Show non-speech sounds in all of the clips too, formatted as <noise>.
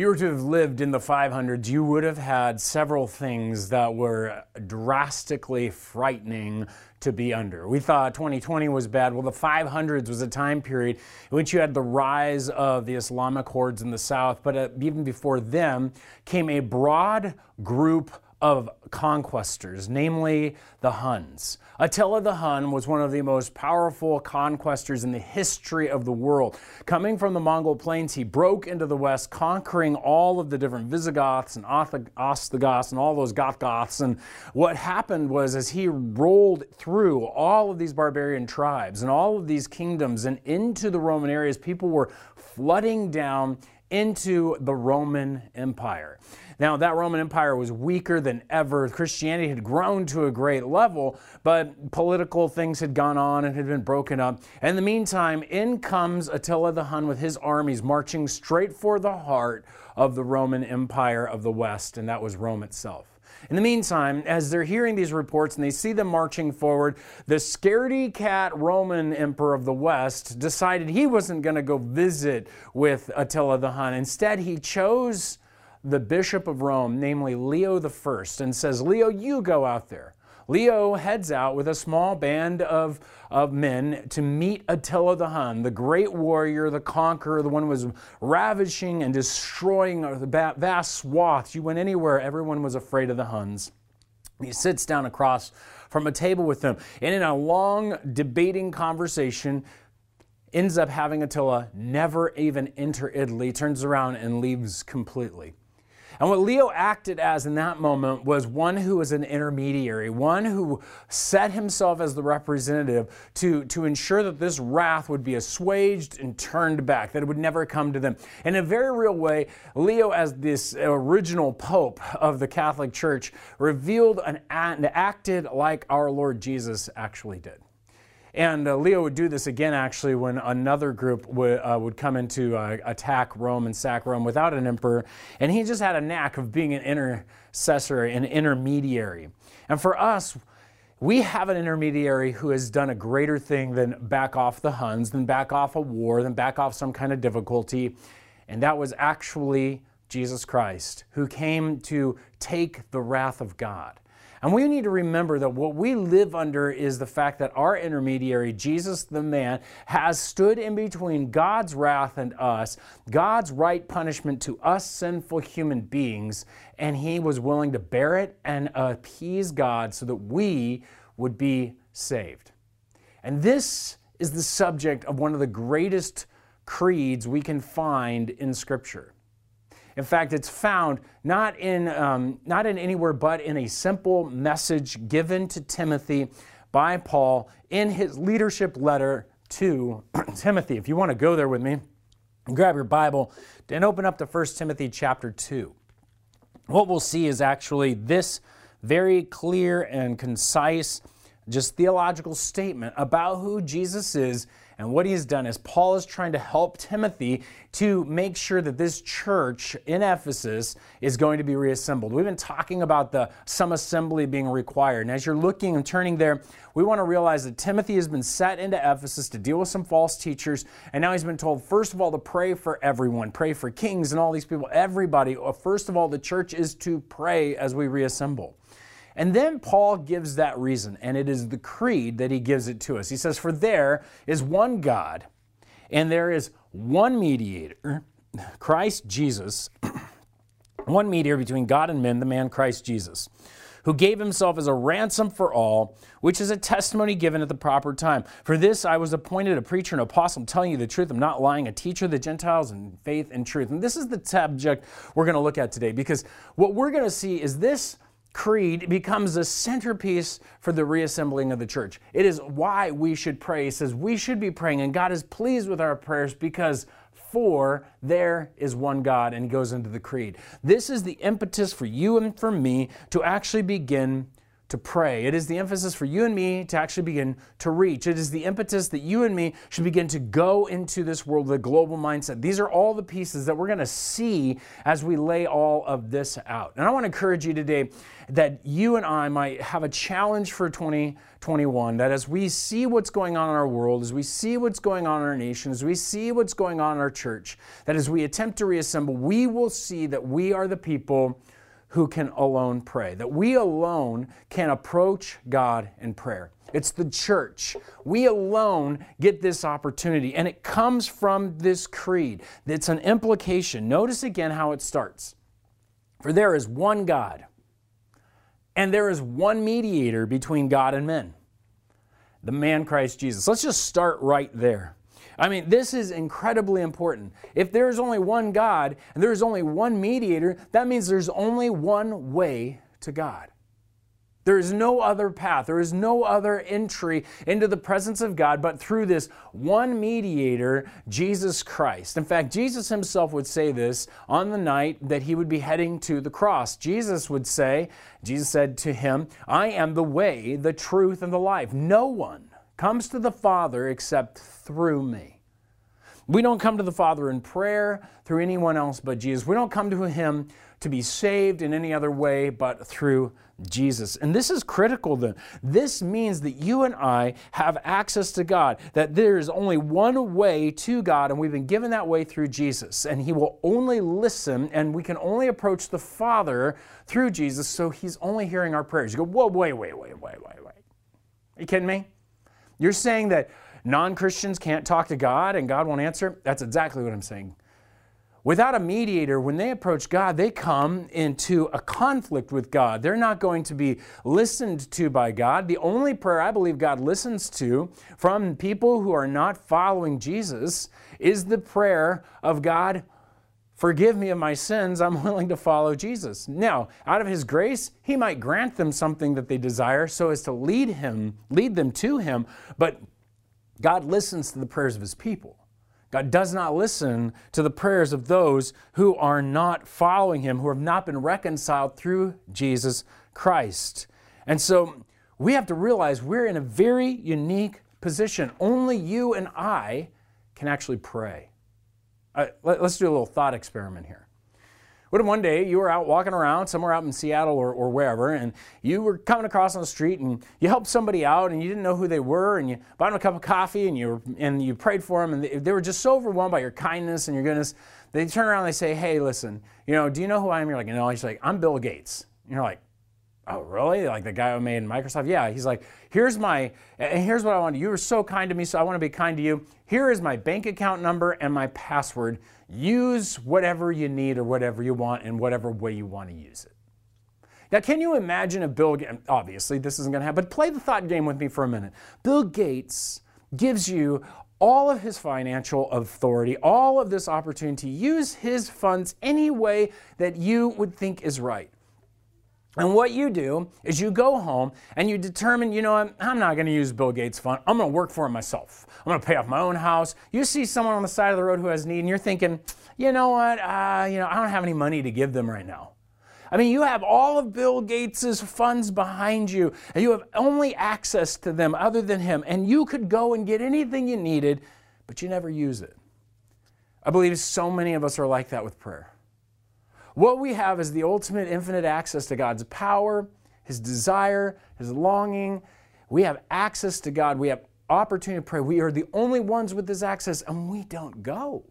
you were to have lived in the 500s, you would have had several things that were drastically frightening to be under. We thought 2020 was bad. Well, the 500s was a time period in which you had the rise of the Islamic hordes in the south, but uh, even before them came a broad group of conquestors, namely the Huns. Attila the Hun was one of the most powerful conquestors in the history of the world. Coming from the Mongol plains, he broke into the west, conquering all of the different Visigoths and Ostrogoths and all those Goth Goths. And what happened was, as he rolled through all of these barbarian tribes and all of these kingdoms and into the Roman areas, people were flooding down into the Roman Empire. Now, that Roman Empire was weaker than ever. Christianity had grown to a great level, but political things had gone on and had been broken up. In the meantime, in comes Attila the Hun with his armies marching straight for the heart of the Roman Empire of the West, and that was Rome itself. In the meantime, as they're hearing these reports and they see them marching forward, the scaredy cat Roman emperor of the West decided he wasn't going to go visit with Attila the Hun. Instead, he chose the Bishop of Rome, namely Leo I, and says, Leo, you go out there. Leo heads out with a small band of, of men to meet Attila the Hun, the great warrior, the conqueror, the one who was ravishing and destroying vast swaths. You went anywhere, everyone was afraid of the Huns. He sits down across from a table with them, and in a long debating conversation, ends up having Attila never even enter Italy, turns around and leaves completely. And what Leo acted as in that moment was one who was an intermediary, one who set himself as the representative to, to ensure that this wrath would be assuaged and turned back, that it would never come to them. In a very real way, Leo, as this original pope of the Catholic Church, revealed and acted like our Lord Jesus actually did. And uh, Leo would do this again, actually, when another group would, uh, would come in to uh, attack Rome and sack Rome without an emperor. And he just had a knack of being an intercessor, an intermediary. And for us, we have an intermediary who has done a greater thing than back off the Huns, than back off a war, than back off some kind of difficulty. And that was actually Jesus Christ, who came to take the wrath of God. And we need to remember that what we live under is the fact that our intermediary, Jesus the man, has stood in between God's wrath and us, God's right punishment to us sinful human beings, and he was willing to bear it and appease God so that we would be saved. And this is the subject of one of the greatest creeds we can find in Scripture. In fact, it's found not in, um, not in anywhere but in a simple message given to Timothy by Paul in his leadership letter to <clears throat> Timothy. If you want to go there with me, grab your Bible and open up to 1 Timothy chapter 2. What we'll see is actually this very clear and concise, just theological statement about who Jesus is and what he's done is Paul is trying to help Timothy to make sure that this church in Ephesus is going to be reassembled. We've been talking about the some assembly being required. And as you're looking and turning there, we want to realize that Timothy has been set into Ephesus to deal with some false teachers. And now he's been told, first of all, to pray for everyone, pray for kings and all these people, everybody. Uh, first of all, the church is to pray as we reassemble. And then Paul gives that reason, and it is the creed that he gives it to us. He says, For there is one God, and there is one mediator, Christ Jesus, <clears throat> one mediator between God and men, the man Christ Jesus, who gave himself as a ransom for all, which is a testimony given at the proper time. For this I was appointed a preacher and apostle, I'm telling you the truth. I'm not lying, a teacher of the Gentiles in faith and truth. And this is the subject we're going to look at today, because what we're going to see is this creed becomes the centerpiece for the reassembling of the church. It is why we should pray. He says we should be praying, and God is pleased with our prayers because for there is one God, and he goes into the creed. This is the impetus for you and for me to actually begin to pray. It is the emphasis for you and me to actually begin to reach. It is the impetus that you and me should begin to go into this world with a global mindset. These are all the pieces that we're going to see as we lay all of this out. And I want to encourage you today that you and I might have a challenge for 2021 that as we see what's going on in our world, as we see what's going on in our nation, as we see what's going on in our church, that as we attempt to reassemble, we will see that we are the people who can alone pray, that we alone can approach God in prayer. It's the church. We alone get this opportunity, and it comes from this creed. It's an implication. Notice again how it starts. For there is one God, and there is one mediator between God and men, the man Christ Jesus. Let's just start right there. I mean, this is incredibly important. If there's only one God and there's only one mediator, that means there's only one way to God. There is no other path. There is no other entry into the presence of God but through this one mediator, Jesus Christ. In fact, Jesus himself would say this on the night that he would be heading to the cross. Jesus would say, Jesus said to him, I am the way, the truth, and the life. No one comes to the Father except through me. We don't come to the Father in prayer through anyone else but Jesus. We don't come to Him to be saved in any other way but through Jesus. And this is critical then. This means that you and I have access to God, that there is only one way to God, and we've been given that way through Jesus. And He will only listen, and we can only approach the Father through Jesus, so He's only hearing our prayers. You go, whoa, wait, wait, wait, wait, wait, wait. Are you kidding me? You're saying that non Christians can't talk to God and God won't answer? That's exactly what I'm saying. Without a mediator, when they approach God, they come into a conflict with God. They're not going to be listened to by God. The only prayer I believe God listens to from people who are not following Jesus is the prayer of God, forgive me of my sins. I'm willing to follow Jesus. Now, out of his grace, he might grant them something that they desire so as to lead him, lead them to him, but God listens to the prayers of his people. God does not listen to the prayers of those who are not following him, who have not been reconciled through Jesus Christ. And so we have to realize we're in a very unique position. Only you and I can actually pray. Let, us do a little thought experiment here. What if one day you were out walking around somewhere out in Seattle or, or wherever, and you were coming across on the street and you helped somebody out and you didn't know who they were, and you bought them a cup of coffee and you, and you prayed for them, and they, they were just so overwhelmed by your kindness and your goodness. They turn around and they say, Hey, listen, you know, do you know who I am? You're like, No. He's like, I'm Bill Gates. And you're like, Oh, really? Like the guy who made Microsoft? Yeah. He's like, here's my, and here's what I want. You were so kind to me, so I want to be kind to you. Here is my bank account number and my password. Use whatever you need or whatever you want in whatever way you want to use it. Now, can you imagine if Bill Gates, obviously this isn't going to happen, but play the thought game with me for a minute. Bill Gates gives you all of his financial authority, all of this opportunity to use his funds any way that you would think is right. And what you do is you go home and you determine, you know, I'm, I'm not going to use Bill Gates' fund. I'm going to work for it myself. I'm going to pay off my own house. You see someone on the side of the road who has need, and you're thinking, you know what? Uh, you know, I don't have any money to give them right now. I mean, you have all of Bill Gates' funds behind you, and you have only access to them other than him, and you could go and get anything you needed, but you never use it. I believe so many of us are like that with prayer. What we have is the ultimate infinite access to God's power, His desire, His longing. We have access to God. We have opportunity to pray. We are the only ones with this access, and we don't go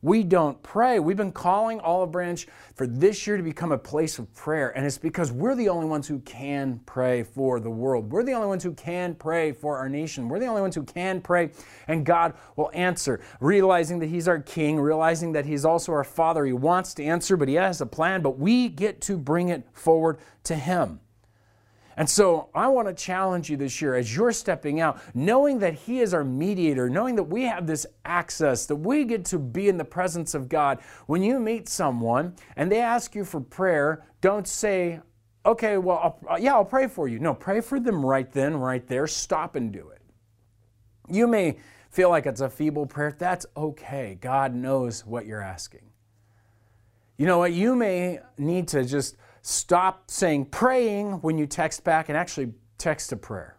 we don't pray. We've been calling Olive Branch for this year to become a place of prayer, and it's because we're the only ones who can pray for the world. We're the only ones who can pray for our nation. We're the only ones who can pray, and God will answer. Realizing that He's our King, realizing that He's also our Father. He wants to answer, but He has a plan, but we get to bring it forward to Him. And so I want to challenge you this year as you're stepping out, knowing that He is our mediator, knowing that we have this access, that we get to be in the presence of God. When you meet someone and they ask you for prayer, don't say, okay, well, I'll, uh, yeah, I'll pray for you. No, pray for them right then, right there. Stop and do it. You may feel like it's a feeble prayer. That's okay. God knows what you're asking. You know what? You may need to just stop saying praying when you text back and actually text a prayer.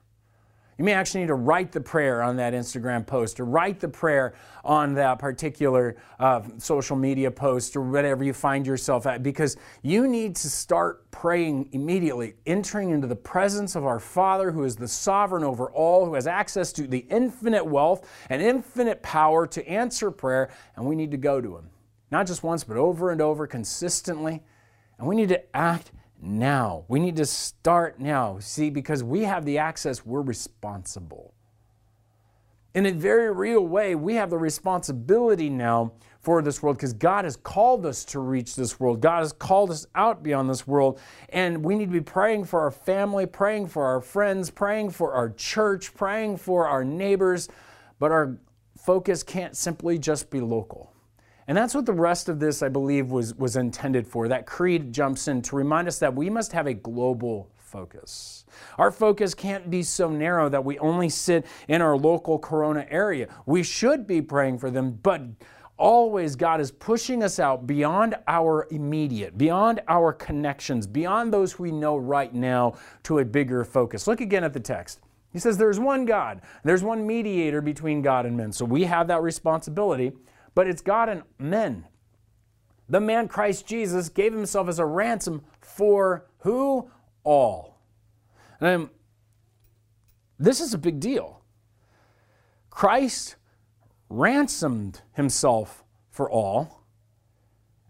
You may actually need to write the prayer on that Instagram post or write the prayer on that particular uh, social media post or whatever you find yourself at because you need to start praying immediately, entering into the presence of our Father who is the sovereign over all, who has access to the infinite wealth and infinite power to answer prayer, and we need to go to Him. Not just once, but over and over consistently. And we need to act now. We need to start now. See, because we have the access, we're responsible. In a very real way, we have the responsibility now for this world because God has called us to reach this world. God has called us out beyond this world. And we need to be praying for our family, praying for our friends, praying for our church, praying for our neighbors. But our focus can't simply just be local. And that's what the rest of this, I believe, was, was intended for. That creed jumps in to remind us that we must have a global focus. Our focus can't be so narrow that we only sit in our local corona area. We should be praying for them, but always God is pushing us out beyond our immediate, beyond our connections, beyond those we know right now to a bigger focus. Look again at the text. He says there's one God, there's one mediator between God and men. So we have that responsibility but it's God and men. The man Christ Jesus gave himself as a ransom for who? All. And this is a big deal. Christ ransomed himself for all.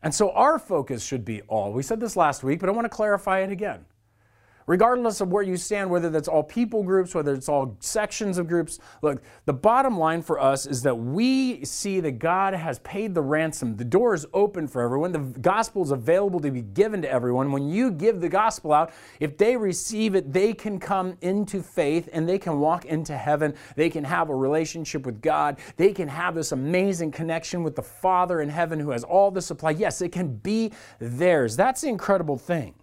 And so our focus should be all. We said this last week, but I want to clarify it again regardless of where you stand, whether that's all people groups, whether it's all sections of groups. Look, the bottom line for us is that we see that God has paid the ransom. The door is open for everyone. The gospel is available to be given to everyone. When you give the gospel out, if they receive it, they can come into faith and they can walk into heaven. They can have a relationship with God. They can have this amazing connection with the Father in heaven who has all the supply. Yes, it can be theirs. That's the incredible thing.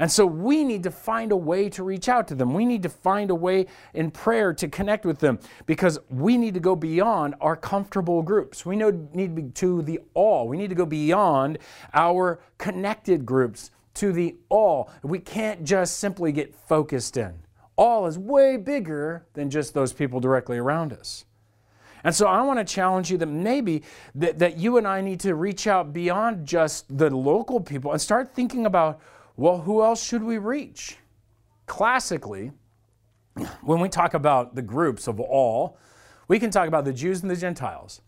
And so we need to find a way to reach out to them. We need to find a way in prayer to connect with them because we need to go beyond our comfortable groups. We need to be to the all. We need to go beyond our connected groups to the all. We can't just simply get focused in. All is way bigger than just those people directly around us. And so I want to challenge you that maybe that, that you and I need to reach out beyond just the local people and start thinking about well, who else should we reach? Classically, when we talk about the groups of all, we can talk about the Jews and the Gentiles.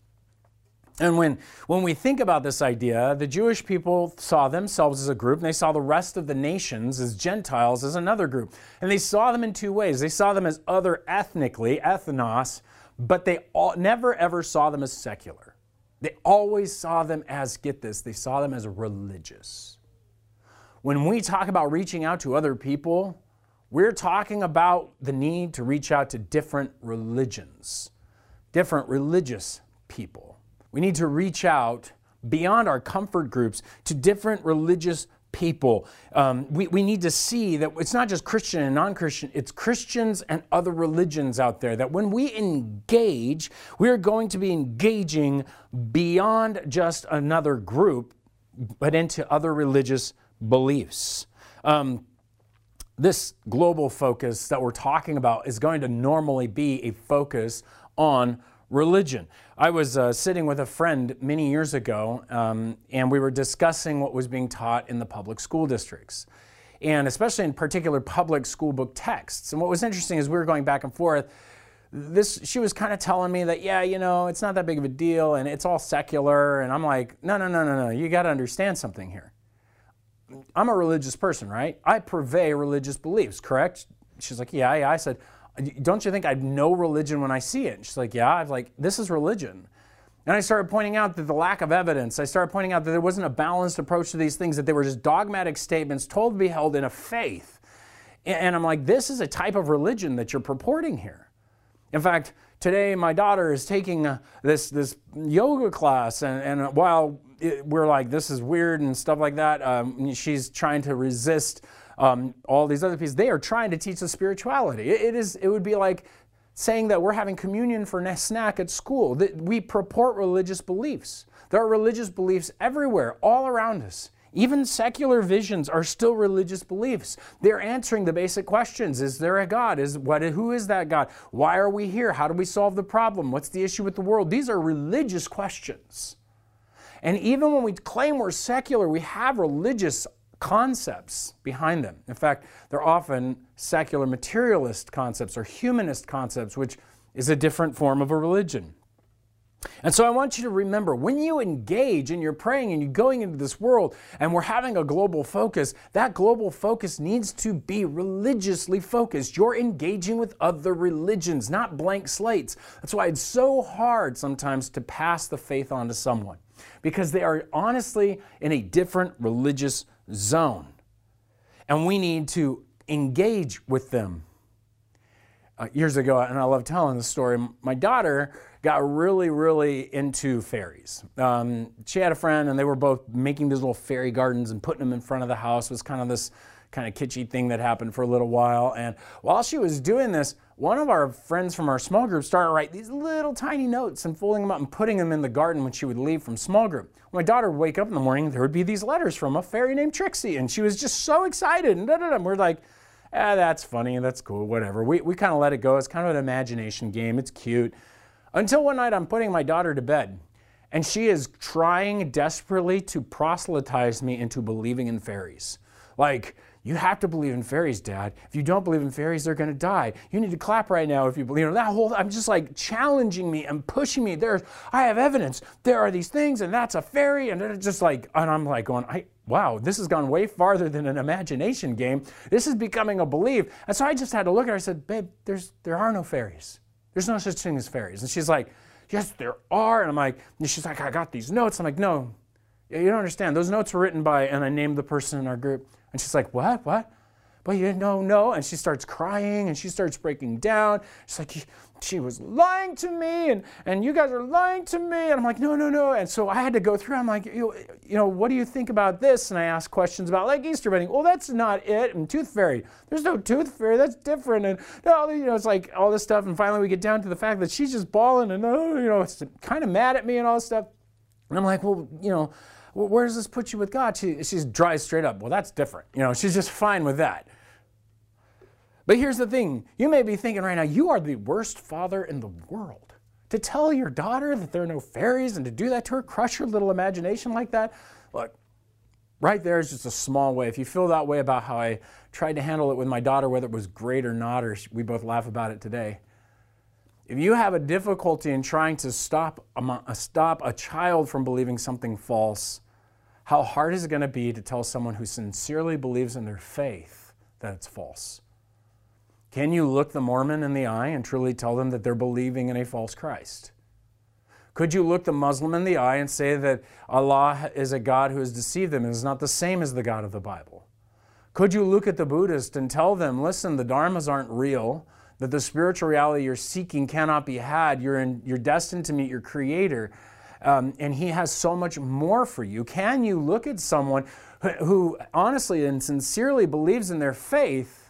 And when, when we think about this idea, the Jewish people saw themselves as a group, and they saw the rest of the nations as Gentiles as another group. And they saw them in two ways. They saw them as other ethnically, ethnos, but they all, never ever saw them as secular. They always saw them as, get this, they saw them as religious. When we talk about reaching out to other people, we're talking about the need to reach out to different religions, different religious people. We need to reach out beyond our comfort groups to different religious people. Um, we, we need to see that it's not just Christian and non Christian, it's Christians and other religions out there. That when we engage, we're going to be engaging beyond just another group, but into other religious beliefs. Um, this global focus that we're talking about is going to normally be a focus on religion. I was uh, sitting with a friend many years ago, um, and we were discussing what was being taught in the public school districts, and especially in particular public school book texts. And what was interesting is we were going back and forth. This, she was kind of telling me that, yeah, you know, it's not that big of a deal, and it's all secular. And I'm like, no, no, no, no, no. You got to understand something here. I'm a religious person, right? I purvey religious beliefs, correct? She's like, yeah, yeah. I said, don't you think I'd know religion when I see it? she's like, yeah. I was like, this is religion. And I started pointing out that the lack of evidence, I started pointing out that there wasn't a balanced approach to these things, that they were just dogmatic statements told to be held in a faith. And I'm like, this is a type of religion that you're purporting here. In fact, today my daughter is taking uh, this, this yoga class, and, and while it, we're like, this is weird and stuff like that. Um, she's trying to resist um, all these other pieces. They are trying to teach us spirituality. It, it is. It would be like saying that we're having communion for snack at school. That we purport religious beliefs. There are religious beliefs everywhere, all around us. Even secular visions are still religious beliefs. They're answering the basic questions. Is there a God? Is what who is that God? Why are we here? How do we solve the problem? What's the issue with the world? These are religious questions. And even when we claim we're secular, we have religious concepts behind them. In fact, they're often secular materialist concepts or humanist concepts, which is a different form of a religion. And so I want you to remember when you engage and you're praying and you're going into this world and we're having a global focus, that global focus needs to be religiously focused. You're engaging with other religions, not blank slates. That's why it's so hard sometimes to pass the faith on to someone because they are honestly in a different religious zone. And we need to engage with them. Uh, years ago, and I love telling the story, my daughter got really, really into fairies. Um, she had a friend, and they were both making these little fairy gardens and putting them in front of the house. It was kind of this kind of kitschy thing that happened for a little while. And while she was doing this, one of our friends from our small group started write these little tiny notes and folding them up and putting them in the garden when she would leave from small group. My daughter would wake up in the morning, there would be these letters from a fairy named Trixie, and she was just so excited. And we're like, ah, that's funny, that's cool, whatever. We, we kind of let it go. It's kind of an imagination game, it's cute. Until one night I'm putting my daughter to bed, and she is trying desperately to proselytize me into believing in fairies. Like, you have to believe in fairies, Dad. If you don't believe in fairies, they're going to die. You need to clap right now if you believe. You know that whole. I'm just like challenging me and pushing me. There's, I have evidence. There are these things, and that's a fairy, and it's just like, and I'm like going, I, wow, this has gone way farther than an imagination game. This is becoming a belief. And so I just had to look at her. I said, babe, there's, there are no fairies. There's no such thing as fairies. And she's like, yes, there are. And I'm like, and she's like, I got these notes. I'm like, no, you don't understand. Those notes were written by, and I named the person in our group. And she's like, What? What? But you know, no. And she starts crying and she starts breaking down. She's like, she was lying to me and, and you guys are lying to me. And I'm like, no, no, no. And so I had to go through. I'm like, you, you know, what do you think about this? And I asked questions about like Easter bunny. Well, that's not it. And tooth fairy. There's no tooth fairy. That's different. And no, you know, it's like all this stuff. And finally we get down to the fact that she's just bawling and, oh, you know, it's kind of mad at me and all this stuff. And I'm like, well, you know, where does this put you with God? She, she's dry straight up. Well, that's different. You know, she's just fine with that. But here's the thing you may be thinking right now, you are the worst father in the world. To tell your daughter that there are no fairies and to do that to her, crush her little imagination like that. Look, right there is just a small way. If you feel that way about how I tried to handle it with my daughter, whether it was great or not, or we both laugh about it today, if you have a difficulty in trying to stop a, stop a child from believing something false, how hard is it going to be to tell someone who sincerely believes in their faith that it's false? Can you look the Mormon in the eye and truly tell them that they're believing in a false Christ? Could you look the Muslim in the eye and say that Allah is a God who has deceived them and is not the same as the God of the Bible? Could you look at the Buddhist and tell them, listen, the Dharmas aren't real, that the spiritual reality you're seeking cannot be had. You're, in, you're destined to meet your Creator, um, and He has so much more for you. Can you look at someone who, who honestly and sincerely believes in their faith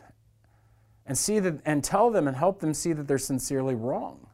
and see that and tell them and help them see that they're sincerely wrong?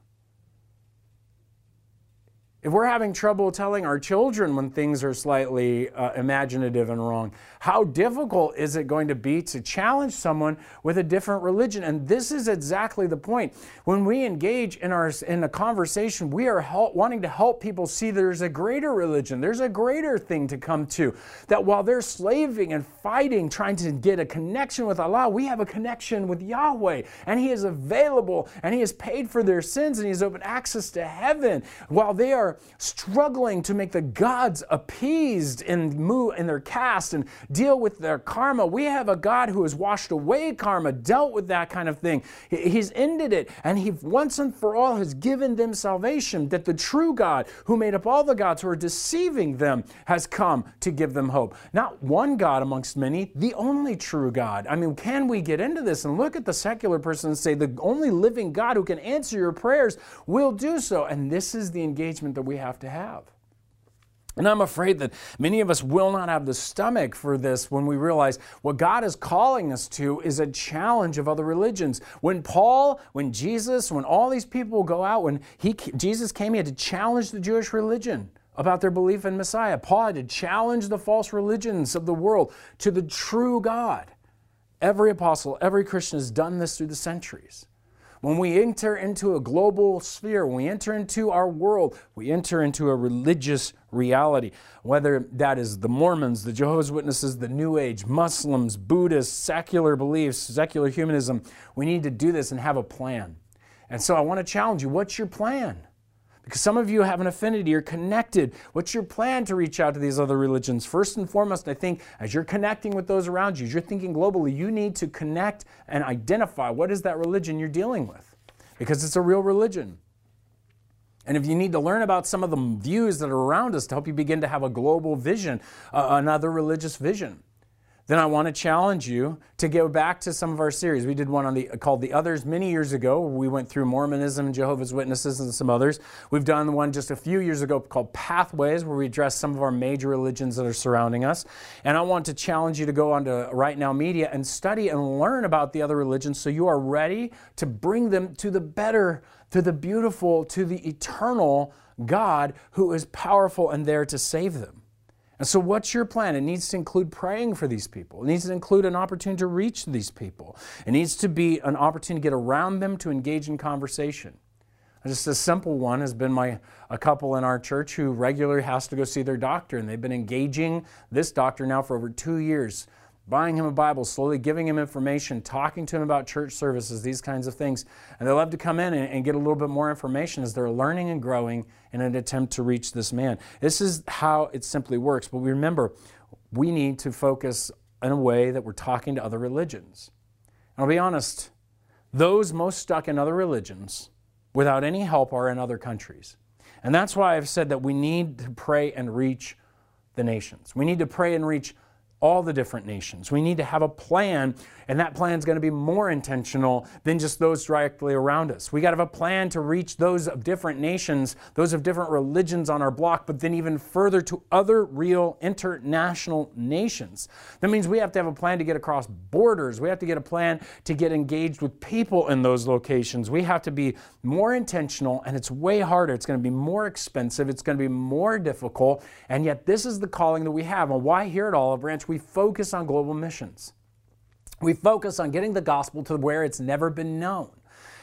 If we're having trouble telling our children when things are slightly uh, imaginative and wrong, how difficult is it going to be to challenge someone with a different religion? And this is exactly the point. When we engage in our in a conversation, we are help, wanting to help people see there's a greater religion, there's a greater thing to come to. That while they're slaving and fighting, trying to get a connection with Allah, we have a connection with Yahweh, and He is available, and He has paid for their sins, and He has opened access to heaven. While they are are struggling to make the gods appeased and move in their caste and deal with their karma. We have a God who has washed away karma, dealt with that kind of thing. He's ended it, and He once and for all has given them salvation. That the true God, who made up all the gods who are deceiving them, has come to give them hope. Not one God amongst many, the only true God. I mean, can we get into this and look at the secular person and say, the only living God who can answer your prayers will do so? And this is the engagement that we have to have. And I'm afraid that many of us will not have the stomach for this when we realize what God is calling us to is a challenge of other religions. When Paul, when Jesus, when all these people go out, when he, Jesus came, he had to challenge the Jewish religion. about their belief in Messiah. Paul had to challenge the false religions of the world to the true God. Every apostle, every Christian has done this through the centuries. When we enter into a global sphere, when we enter into our world, we enter into a religious reality. Whether that is the Mormons, the Jehovah's Witnesses, the New Age, Muslims, Buddhists, secular beliefs, secular humanism, we need to do this and have a plan. And so I want to challenge you what's your plan? Because some of you have an affinity, you're connected. What's your plan to reach out to these other religions? First and foremost, I think as you're connecting with those around you, as you're thinking globally, you need to connect and identify what is that religion you're dealing with. Because it's a real religion. And if you need to learn about some of the views that are around us to help you begin to have a global vision, uh, another religious vision, then I want to challenge you to go back to some of our series. We did one on the called The Others many years ago. We went through Mormonism, and Jehovah's Witnesses, and some others. We've done one just a few years ago called Pathways, where we address some of our major religions that are surrounding us. And I want to challenge you to go onto Right Now Media and study and learn about the other religions so you are ready to bring them to the better, to the beautiful, to the eternal God who is powerful and there to save them. And so, what's your plan? It needs to include praying for these people. It needs to include an opportunity to reach these people. It needs to be an opportunity to get around them to engage in conversation. Just a simple one has been my a couple in our church who regularly has to go see their doctor, and they've been engaging this doctor now for over two years buying him a Bible, slowly giving him information, talking to him about church services, these kinds of things. And they love to come in and, and, get a little bit more information as they're learning and growing in an attempt to reach this man. This is how it simply works. But we remember, we need to focus in a way that we're talking to other religions. And I'll be honest, those most stuck in other religions without any help are in other countries. And that's why I've said that we need to pray and reach the nations. We need to pray and reach all the different nations. We need to have a plan, and that plan is going to be more intentional than just those directly around us. We got to have a plan to reach those of different nations, those of different religions on our block, but then even further to other real international nations. That means we have to have a plan to get across borders. We have to get a plan to get engaged with people in those locations. We have to be more intentional, and it's way harder. It's going to be more expensive. It's going to be more difficult, and yet this is the calling that we have. And why here at Olive Branch? We focus on global missions. We focus on getting the gospel to where it's never been known.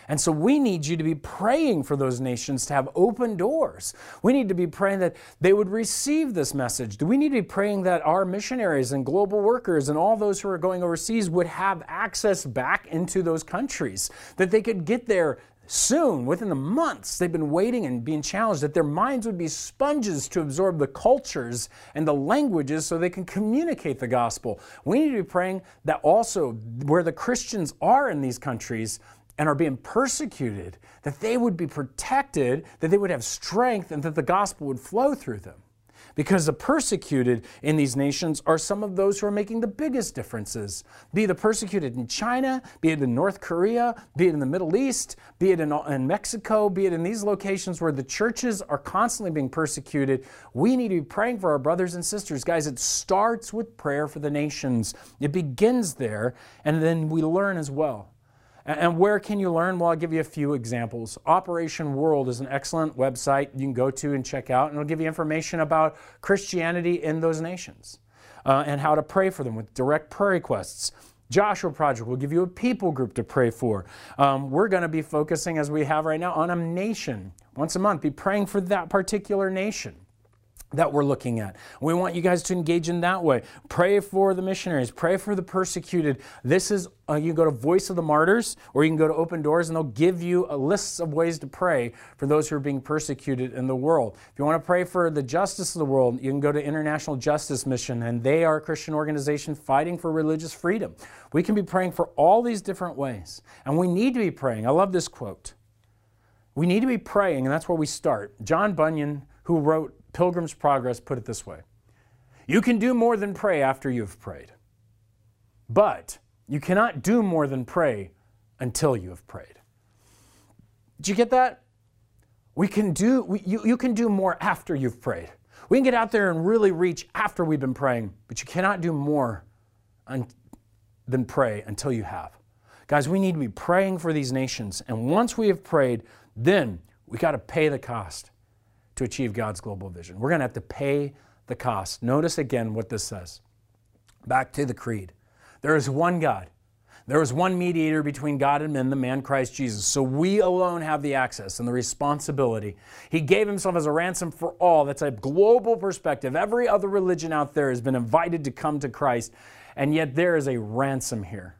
And so we need you to be praying for those nations to have open doors. We need to be praying that they would receive this message. Do we need to be praying that our missionaries and global workers and all those who are going overseas would have access back into those countries, that they could get there soon, within the months, they've been waiting and being challenged that their minds would be sponges to absorb the cultures and the languages so they can communicate the gospel. We need to be praying that also where the Christians are in these countries and are being persecuted, that they would be protected, that they would have strength, and that the gospel would flow through them because the persecuted in these nations are some of those who are making the biggest differences. Be the persecuted in China, be it in North Korea, be it in the Middle East, be it in, in Mexico, be it in these locations where the churches are constantly being persecuted. We need to be praying for our brothers and sisters. Guys, it starts with prayer for the nations, it begins there, and then we learn as well. And where can you learn? Well, I'll give you a few examples. Operation World is an excellent website you can go to and check out, and it'll give you information about Christianity in those nations uh, and how to pray for them with direct prayer requests. Joshua Project will give you a people group to pray for. Um, we're going to be focusing, as we have right now, on a nation once a month. Be praying for that particular nation that we're looking at. We want you guys to engage in that way. Pray for the missionaries, pray for the persecuted. This is, uh, you can go to Voice of the Martyrs or you can go to Open Doors and they'll give you a list of ways to pray for those who are being persecuted in the world. If you want to pray for the justice of the world, you can go to International Justice Mission and they are a Christian organization fighting for religious freedom. We can be praying for all these different ways and we need to be praying. I love this quote. We need to be praying, and that's where we start. John Bunyan, who wrote Pilgrim's Progress put it this way You can do more than pray after you've prayed, but you cannot do more than pray until you have prayed. Did you get that? We can do, we, you, you can do more after you've prayed. We can get out there and really reach after we've been praying, but you cannot do more un, than pray until you have. Guys, we need to be praying for these nations. And once we have prayed, then we got to pay the cost to achieve God's global vision. We're going to have to pay the cost. Notice again what this says. Back to the creed. There is one God. There is one mediator between God and men, the man Christ Jesus. So we alone have the access and the responsibility. He gave himself as a ransom for all. That's a global perspective. Every other religion out there has been invited to come to Christ, and yet there is a ransom here.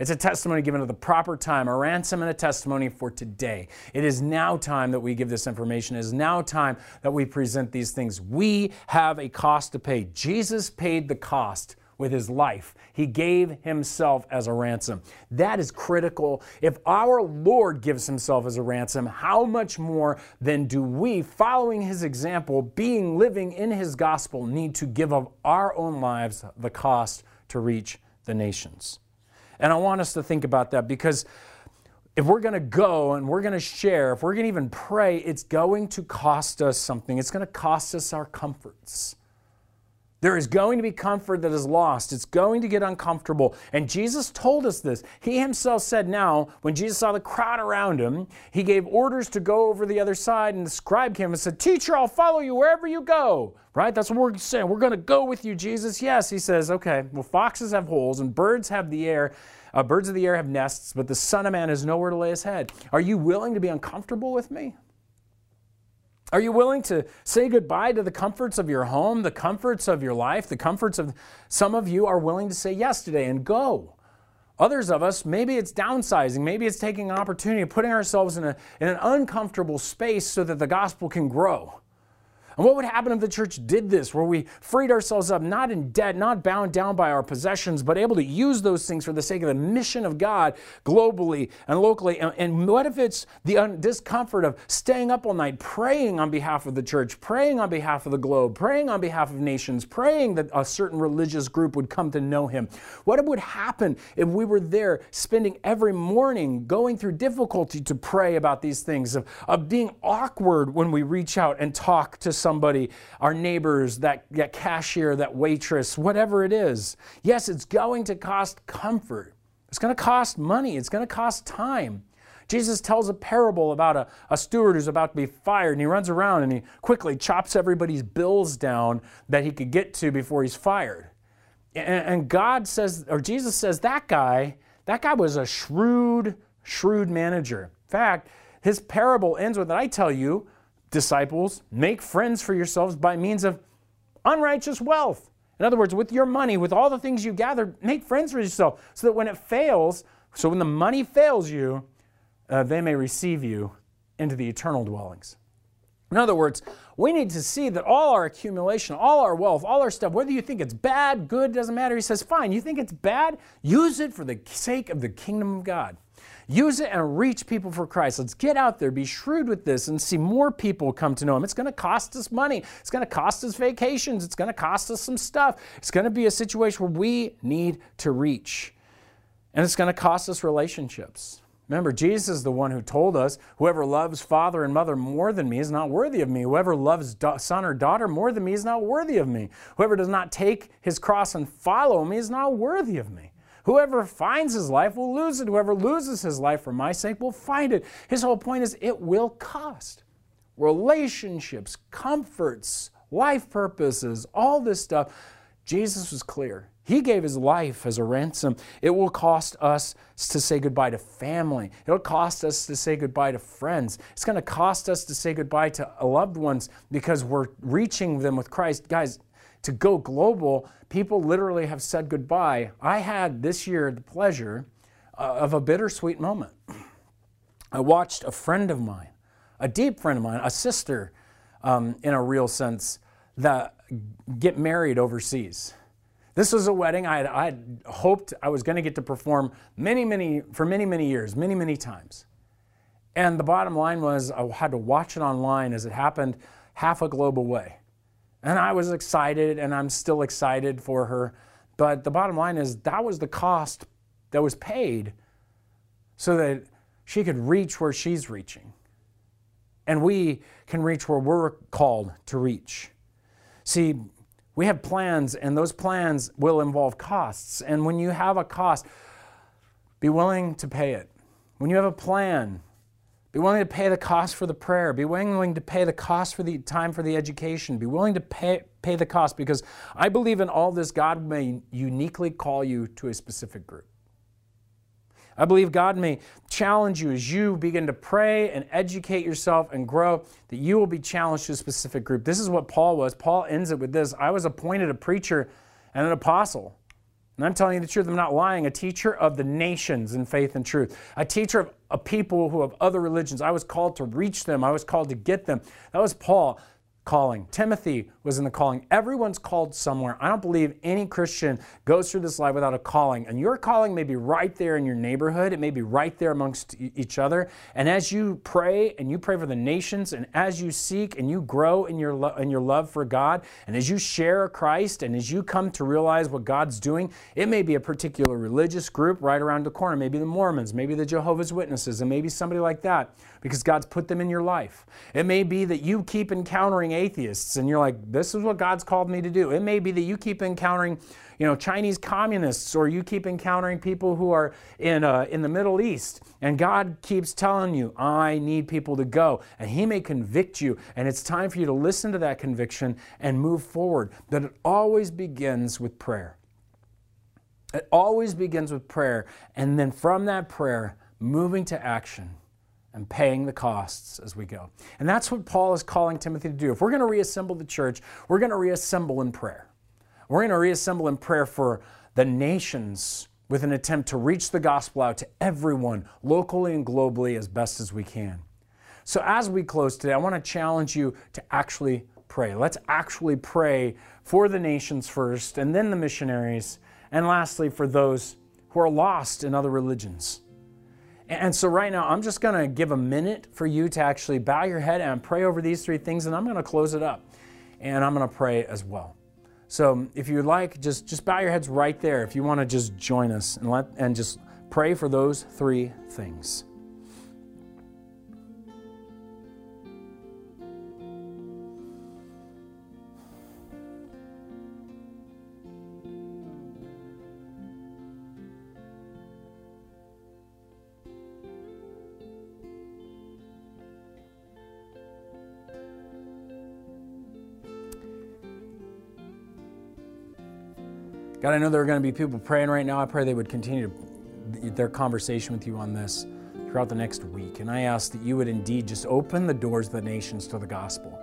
It's a testimony given at the proper time, a ransom and a testimony for today. It is now time that we give this information. It is now time that we present these things. We have a cost to pay. Jesus paid the cost with his life. He gave himself as a ransom. That is critical. If our Lord gives himself as a ransom, how much more then do we, following his example, being living in his gospel, need to give of our own lives the cost to reach the nations? And I want us to think about that because if we're going to go and we're going to share, if we're going to even pray, it's going to cost us something. It's going to cost us our comforts. There is going to be comfort that is lost. It's going to get uncomfortable. And Jesus told us this. He himself said, Now, when Jesus saw the crowd around him, he gave orders to go over the other side, and the scribe came and said, Teacher, I'll follow you wherever you go. Right? That's what we're saying. We're going to go with you, Jesus. Yes. He says, Okay, well, foxes have holes, and birds have the air. Uh, birds of the air have nests, but the Son of Man has nowhere to lay his head. Are you willing to be uncomfortable with me? Are you willing to say goodbye to the comforts of your home, the comforts of your life, the comforts of some of you are willing to say yes today and go? Others of us, maybe it's downsizing, maybe it's taking opportunity putting ourselves in, a, in an uncomfortable space so that the gospel can grow. And what would happen if the church did this, where we freed ourselves up, not in debt, not bound down by our possessions, but able to use those things for the sake of the mission of God globally and locally? And, and what if it's the un- discomfort of staying up all night, praying on behalf of the church, praying on behalf of the globe, praying on behalf of nations, praying that a certain religious group would come to know Him? What would happen if we were there spending every morning going through difficulty to pray about these things, of, of being awkward when we reach out and talk to? Somebody, our neighbors, that, that cashier, that waitress, whatever it is. Yes, it's going to cost comfort. It's going to cost money. It's going to cost time. Jesus tells a parable about a, a steward who's about to be fired, and he runs around and he quickly chops everybody's bills down that he could get to before he's fired. And, and God says, or Jesus says, that guy, that guy was a shrewd, shrewd manager. In fact, his parable ends with, I tell you, disciples, make friends for yourselves by means of unrighteous wealth. In other words, with your money, with all the things you gather, make friends for yourself so that when it fails, so when the money fails you, uh, they may receive you into the eternal dwellings. In other words, we need to see that all our accumulation, all our wealth, all our stuff, whether you think it's bad, good, doesn't matter. He says, fine, you think it's bad? Use it for the sake of the kingdom of God. Use it and reach people for Christ. Let's get out there, be shrewd with this, and see more people come to know Him. It's going to cost us money. It's going to cost us vacations. It's going to cost us some stuff. It's going to be a situation where we need to reach. And it's going to cost us relationships. Remember, Jesus is the one who told us, Whoever loves father and mother more than me is not worthy of me. Whoever loves son or daughter more than me is not worthy of me. Whoever does not take his cross and follow me is not worthy of me. Whoever finds his life will lose it. Whoever loses his life for my sake will find it. His whole point is it will cost. Relationships, comforts, life purposes, all this stuff. Jesus was clear. He gave his life as a ransom. It will cost us to say goodbye to family. It'll cost us to say goodbye to friends. It's going to cost us to say goodbye to loved ones because we're reaching them with Christ. Guys, to go global, people literally have said goodbye. I had this year the pleasure uh, of a bittersweet moment. <clears throat> I watched a friend of mine, a deep friend of mine, a sister um, in a real sense, that get married overseas. This was a wedding I had, I had hoped I was going to get to perform many, many, for many, many years, many, many times. And the bottom line was I had to watch it online as it happened half a globe away. And I was excited, and I'm still excited for her. But the bottom line is that was the cost that was paid so that she could reach where she's reaching. And we can reach where we're called to reach. See, we have plans, and those plans will involve costs. And when you have a cost, be willing to pay it. When you have a plan, Be willing to pay the cost for the prayer. Be willing to pay the cost for the time for the education. Be willing to pay, pay the cost because I believe in all this, God may uniquely call you to a specific group. I believe God may challenge you as you begin to pray and educate yourself and grow, that you will be challenged to a specific group. This is what Paul was. Paul ends it with this I was appointed a preacher and an apostle. And I'm telling you the truth, I'm not lying. A teacher of the nations in faith and truth. A teacher of, of people who have other religions. I was called to reach them, I was called to get them. That was Paul calling. Timothy was in the calling. Everyone's called somewhere. I don't believe any Christian goes through this life without a calling. And your calling may be right there in your neighborhood, it may be right there amongst each other. And as you pray and you pray for the nations, and as you seek and you grow in your, lo- in your love for God, and as you share Christ, and as you come to realize what God's doing, it may be a particular religious group right around the corner. Maybe the Mormons, maybe the Jehovah's Witnesses, and maybe somebody like that, because God's put them in your life. It may be that you keep encountering atheists and you're like, this is what God's called me to do. It may be that you keep encountering, you know, Chinese communists or you keep encountering people who are in, uh, in the Middle East and God keeps telling you, I need people to go. And He may convict you and it's time for you to listen to that conviction and move forward. But it always begins with prayer. It always begins with prayer. And then from that prayer, moving to action and paying the costs as we go. And that's what Paul is calling Timothy to do. If we're going to reassemble the church, we're going to reassemble in prayer. We're going to reassemble in prayer for the nations with an attempt to reach the gospel out to everyone, locally and globally, as best as we can. So, as we close today, I want to challenge you to actually pray. Let's actually pray for the nations first, and then the missionaries, and lastly, for those who are lost in other religions. And so, right now, I'm just going to give a minute for you to actually bow your head and pray over these three things, and I'm going to close it up. And I'm going to pray as well. So, if you'd like, just, just bow your heads right there if you want to just join us and, let, and just pray for those three things. God, I know there are going to be people praying right now. I pray they would continue their conversation with you on this throughout the next week. And I ask that you would indeed just open the doors of the nations to the gospel.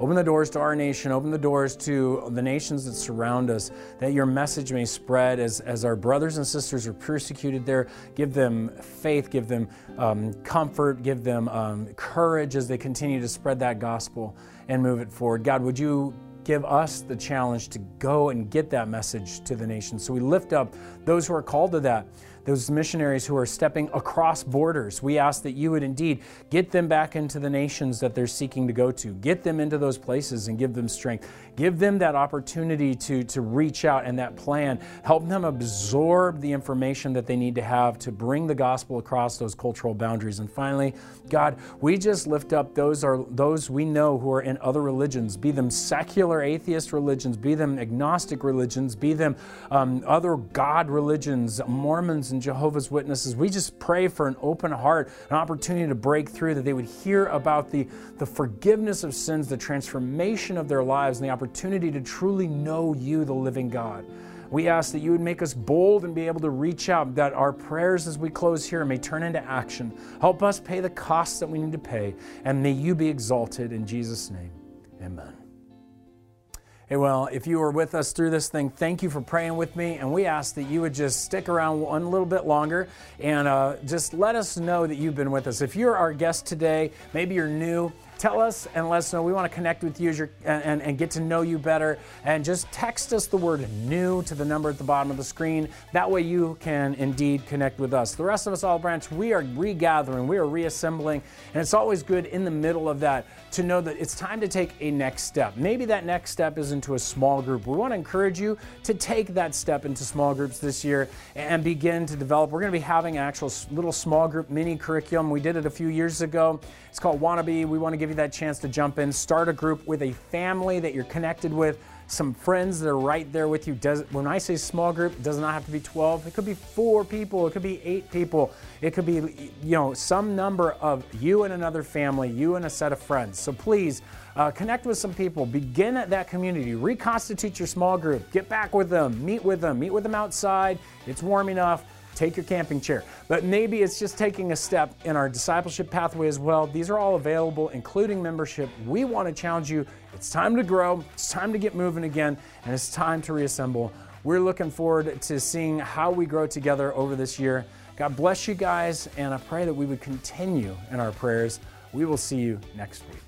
Open the doors to our nation, open the doors to the nations that surround us, that your message may spread as, as our brothers and sisters are persecuted there. Give them faith, give them um, comfort, give them um, courage as they continue to spread that gospel and move it forward. God, would you give us the challenge to go and get that message to the nation. So we lift up those who are called to that those missionaries who are stepping across borders. We ask that you would indeed get them back into the nations that they're seeking to go to, get them into those places and give them strength. Give them that opportunity to, to reach out and that plan. Help them absorb the information that they need to have to bring the gospel across those cultural boundaries. And finally, God, we just lift up those are those we know who are in other religions, be them secular atheist religions, be them agnostic religions, be them um, other God religions, Mormons and Jehovah's Witnesses. We just pray for an open heart, an opportunity to break through, that they would hear about the, the forgiveness of sins, the transformation of their lives, and the opportunity to truly know you, the living God. We ask that you would make us bold and be able to reach out, that our prayers as we close here may turn into action. Help us pay the costs that we need to pay, and may you be exalted in Jesus' name. Amen. Hey, well, if you were with us through this thing, thank you for praying with me. And we ask that you would just stick around one little bit longer and uh, just let us know that you've been with us. If you're our guest today, maybe you're new, tell us and let us know. We want to connect with you and, and, and, get to know you better. And just text us the word new to the number at the bottom of the screen. That way you can indeed connect with us. The rest of us, Olive Branch, we are regathering, we are reassembling. And it's always good in the middle of that to know that it's time to take a next step. Maybe that next step is into a small group. We want to encourage you to take that step into small groups this year and begin to develop. We're going to be having an actual little small group mini curriculum. We did it a few years ago. It's called Wannabe. We want to give you that chance to jump in, start a group with a family that you're connected with some friends that are right there with you. Does, when I say small group, it does not have to be 12. It could be four people. It could be eight people. It could be, you know, some number of you and another family, you and a set of friends. So please uh, connect with some people. Begin at that community. Reconstitute your small group. Get back with them. Meet with them. Meet with them outside. It's warm enough take your camping chair. But maybe it's just taking a step in our discipleship pathway as well. These are all available, including membership. We want to challenge you. It's time to grow, it's time to get moving again, and it's time to reassemble. We're looking forward to seeing how we grow together over this year. God bless you guys, and I pray that we would continue in our prayers. We will see you next week.